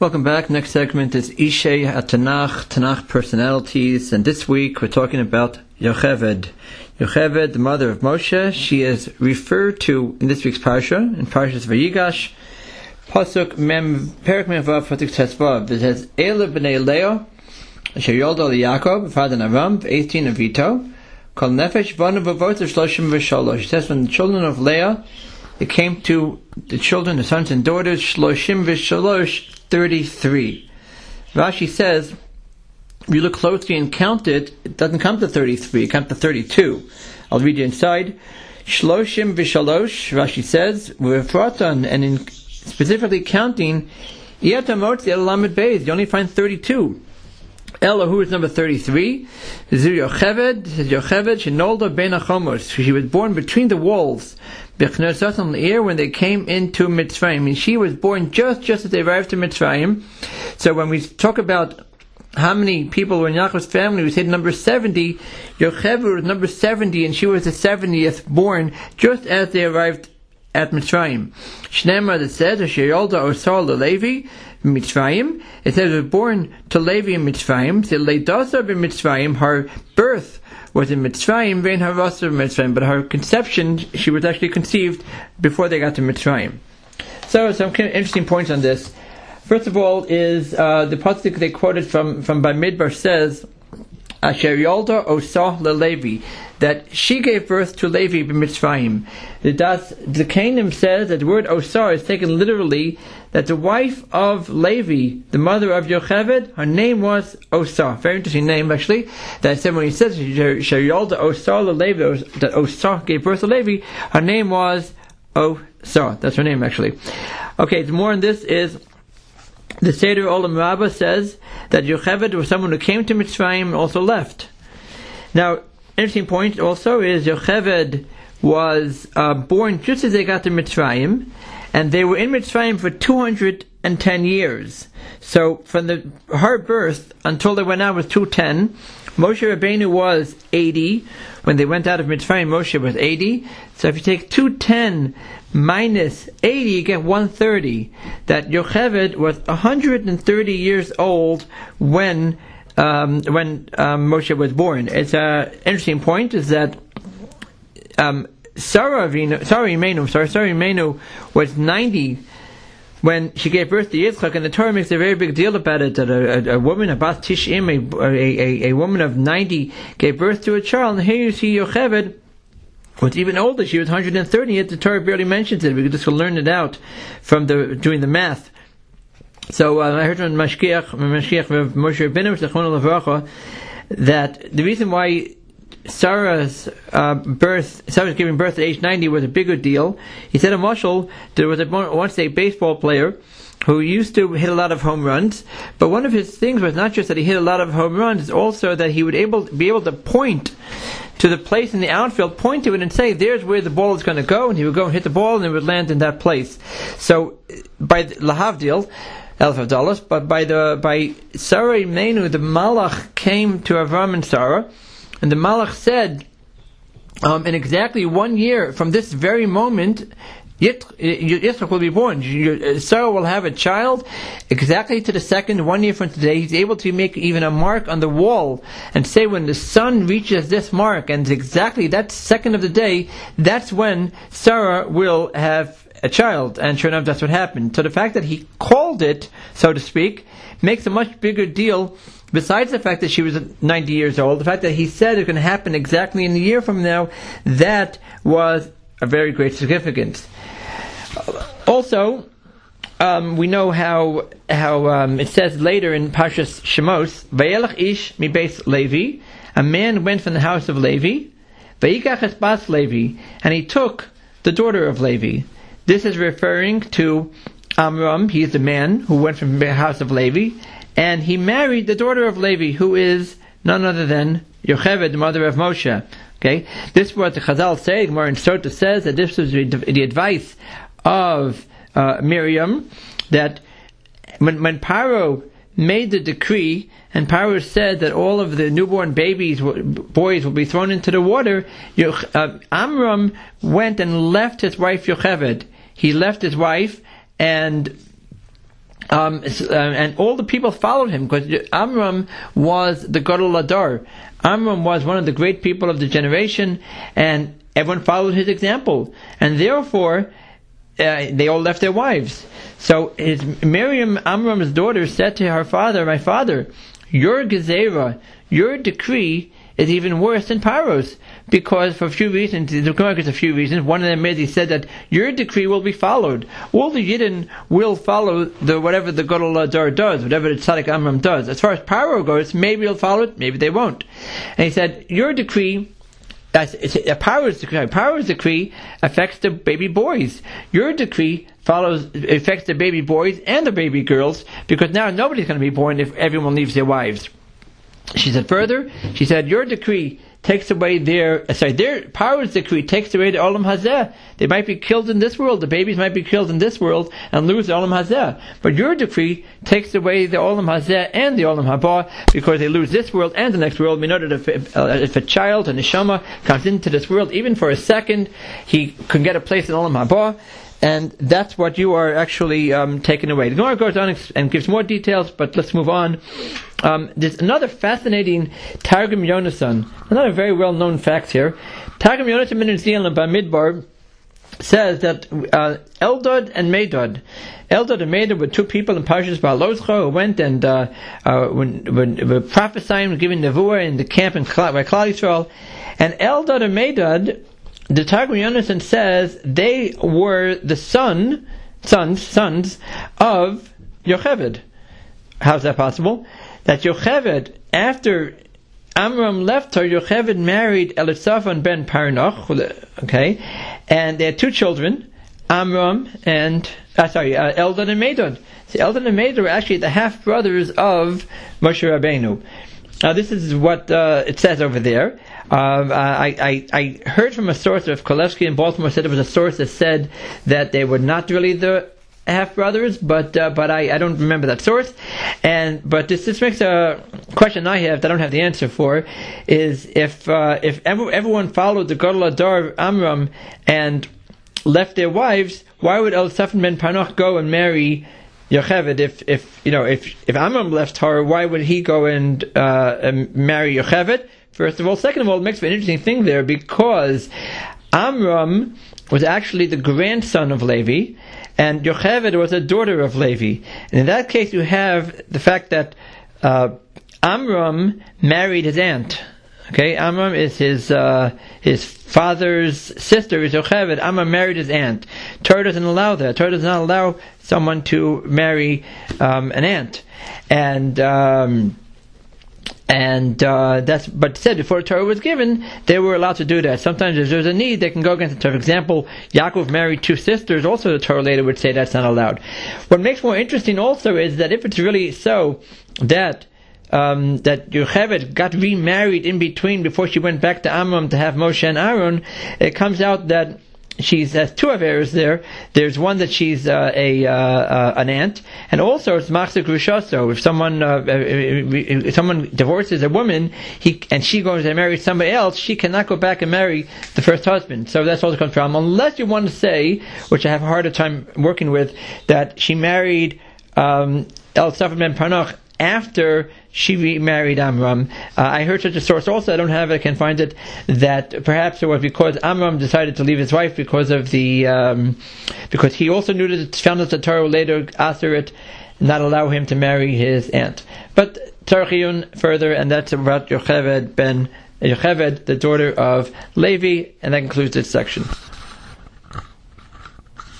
Welcome back. Next segment is Ishei Tanakh, Tanakh personalities, and this week we're talking about Yocheved. Yocheved, the mother of Moshe, she is referred to in this week's parsha, in Parshas Vayigash, Pasuk Mem Perek Mem Vav Pasuk Tesvav. It says Ela b'nei Leah, Asher Yolda Yaakov, Father Aram, eighteen Avito, Kol Nefesh Vanu Vavot Shloshim V'Shalosh. It says when the children of Leah, it came to the children, the sons and daughters, Shloshim V'Shalosh, 33. Rashi says, if you look closely and count it, it doesn't come to 33, it comes to 32. I'll read you inside. Shloshim v'shalosh, Rashi says, we're fratan, and in specifically counting, Yatamot Lamed Beis, you only find 32. Ella, who is number 33, Zir Yocheved, Yocheved, Shinolda Ben Achomos. She was born between the walls when they came into Mitzrayim. And she was born just, just as they arrived to Mitzrayim. So when we talk about how many people were in Yaakov's family, we said number 70. Yocheved was number 70, and she was the 70th born, just as they arrived at Mitzrayim. Shneimar that says, Sheyolda Osar Levi, Mitzrayim. It says, it was born to Levi in Mitzrayim. So Leidasa in Mitzrayim, her birth was in Mitzrayim, Vein Harasa Mitzrayim, but her conception, she was actually conceived before they got to Mitzrayim. So, some interesting points on this. First of all, is uh, the pasuk they quoted from from Bamidbar says, "Asher Yolda Osah LeLevi," that she gave birth to Levi b'Mitzrayim. The Das the says that the word Osah is taken literally that the wife of Levi, the mother of Yocheved, her name was Osah. Very interesting name, actually. That said when he says Sheyolda Osah Levi, that Osah gave birth to Levi, her name was Osah. That's her name, actually. Okay, the more on this is the Seder Olam Rabbah says that Yocheved was someone who came to Mitzrayim and also left. Now, interesting point also is Yocheved was uh, born just as they got to Mitzrayim, and they were in Mitzrayim for 210 years. So from the her birth until they went out was 210. Moshe Rabbeinu was 80 when they went out of Mitzrayim. Moshe was 80. So if you take 210 minus 80, you get 130. That Yocheved was 130 years old when um, when um, Moshe was born. It's an interesting point is that um, Sarah Avinu, sorry Imenu, sorry, Sarah Imenu was 90 when she gave birth to Yitzchak, and the Torah makes a very big deal about it, that a, a, a woman, a Bat Tishim, a, a, a, woman of 90, gave birth to a child, and here you see Yocheved, was even older, she was 130, yet the Torah barely mentions it, we could just learn it out from the, doing the math. So uh, I heard from Mashgiach, Mashgiach Moshe Rabbeinu, that the reason why Sarah's uh, birth, Sarah's giving birth at age 90 was a bigger deal. He said a mashal, there was a, once a baseball player who used to hit a lot of home runs, but one of his things was not just that he hit a lot of home runs, it's also that he would able be able to point to the place in the outfield, point to it and say, there's where the ball is going to go, and he would go and hit the ball and it would land in that place. So, by Lahavdil, Elf of dollars, but by the by Sarah Imenu, the Malach came to Avram and Sarah, and the Malach said, um, in exactly one year from this very moment, Yitzchak will be born. Sarah will have a child exactly to the second, one year from today. He's able to make even a mark on the wall and say when the sun reaches this mark and exactly that second of the day, that's when Sarah will have a child. And sure enough, that's what happened. So the fact that he called it, so to speak, makes a much bigger deal besides the fact that she was 90 years old, the fact that he said going to happen exactly in a year from now, that was a very great significance. Also, um, we know how how um, it says later in Pashas Shemos, "Vayelach ish mi beis Levi." A man went from the house of Levi, "Vayikach es bas Levi," and he took the daughter of Levi. This is referring to Amram. He is the man who went from the house of Levi, and he married the daughter of Levi, who is none other than Yocheved, the mother of Moshe. Okay, this is what the Chazal say. Gemara in Sota says that this was the advice of uh, Miriam that when, when Paro made the decree and Paro said that all of the newborn babies, boys, will be thrown into the water, uh, Amram went and left his wife Yocheved. He left his wife and um, uh, and all the people followed him because Amram was the Gadol HaDor. Amram was one of the great people of the generation, and everyone followed his example, and therefore uh, they all left their wives. So his Miriam, Amram's daughter, said to her father, "My father, your gezerah, your decree." is even worse than Paro's because for a few reasons, the Gemara gives a few reasons. One of them is he said that your decree will be followed. All the Yidden will follow the whatever the Gadol HaDor does, whatever the Tzaddik Amram does. As far as Paro goes, maybe he'll follow it, maybe they won't. And he said, your decree it's a Paro's decree. Paro's decree affects the baby boys. Your decree follows affects the baby boys and the baby girls because now nobody's going to be born if everyone leaves their wives. She said further, she said, your decree takes away their, uh, sorry, their Paro's decree takes away the Olam Hazeh. They might be killed in this world, the babies might be killed in this world and lose the Olam Hazeh. But your decree takes away the Olam Hazeh and the Olam Haba because they lose this world and the next world. We know that if, uh, if a child, a neshama, comes into this world, even for a second, he can get a place in Olam Haba and that's what you are actually um, taking away. The Gemara goes on and gives more details, but let's move on. Um, there's another fascinating Targum Yonasan, another very well-known fact here. Targum Yonasan in Zealand Bamidbar says that uh, Eldad and Medad, Eldad and Medad were two people in Parshas Beha'aloscha who went and uh, uh, when, when, were prophesying, giving nevuah in the camp in Klal, by Klal Yisrael, and Eldad and Medad the Targum Yonasan says they were the son, sons, sons of Yocheved. How's that possible? That Yocheved, after Amram left her, Yocheved married Elitzafan ben Parnach, okay, and they had two children, Amram and, uh, sorry, uh, Eldad and Medad. So Eldad and Medad were actually the half brothers of Moshe Rabbeinu. Now this is what uh, it says over there. Um, I, I, I, heard from a source of Kolevsky in Baltimore said there was a source that said that they were not really the half brothers, but uh, but I, I don't remember that source. And but this this makes a question I have that I don't have the answer for is if uh, if everyone followed the Gadol HaDor Amram and left their wives, why would Elitzafan ben Parnach go and marry? Yocheved, if if you know if if Amram left her, why would he go and, uh, and marry Yocheved? First of all. Second of all, it makes for an interesting thing there because Amram was actually the grandson of Levi, and Yocheved was a daughter of Levi. And in that case, you have the fact that uh, Amram married his aunt. Okay, Amram is his uh, his father's sister is Yocheved. Amram married his aunt. Torah doesn't allow that. Torah does not allow someone to marry um, an aunt, and. Um, and uh, that's but said before Torah was given, they were allowed to do that. Sometimes if there's a need, they can go against the Torah. For example, Yaakov married two sisters. Also, the Torah later would say that's not allowed. What makes more interesting also is that if it's really so that um, that Yocheved got remarried in between before she went back to Amram to have Moshe and Aaron, it comes out that she has two affairs there. There's one that she's uh, a uh, uh, an aunt, and also it's machzir grushaso. If someone uh, if someone divorces a woman, he and she goes and marries somebody else, she cannot go back and marry the first husband. So that's also comes from. Unless you want to say, which I have a harder time working with, that she married um, Elitzafan ben Parnach after she remarried Amram. Uh, I heard such a source also, I don't have it, I can find it, that perhaps it was because Amram decided to leave his wife because of the, um, because he also knew that found that the Torah later after it, not allow him to marry his aunt. But Tarchiyun further, and that's about Yocheved ben Yocheved, the daughter of Levi, and that concludes this section.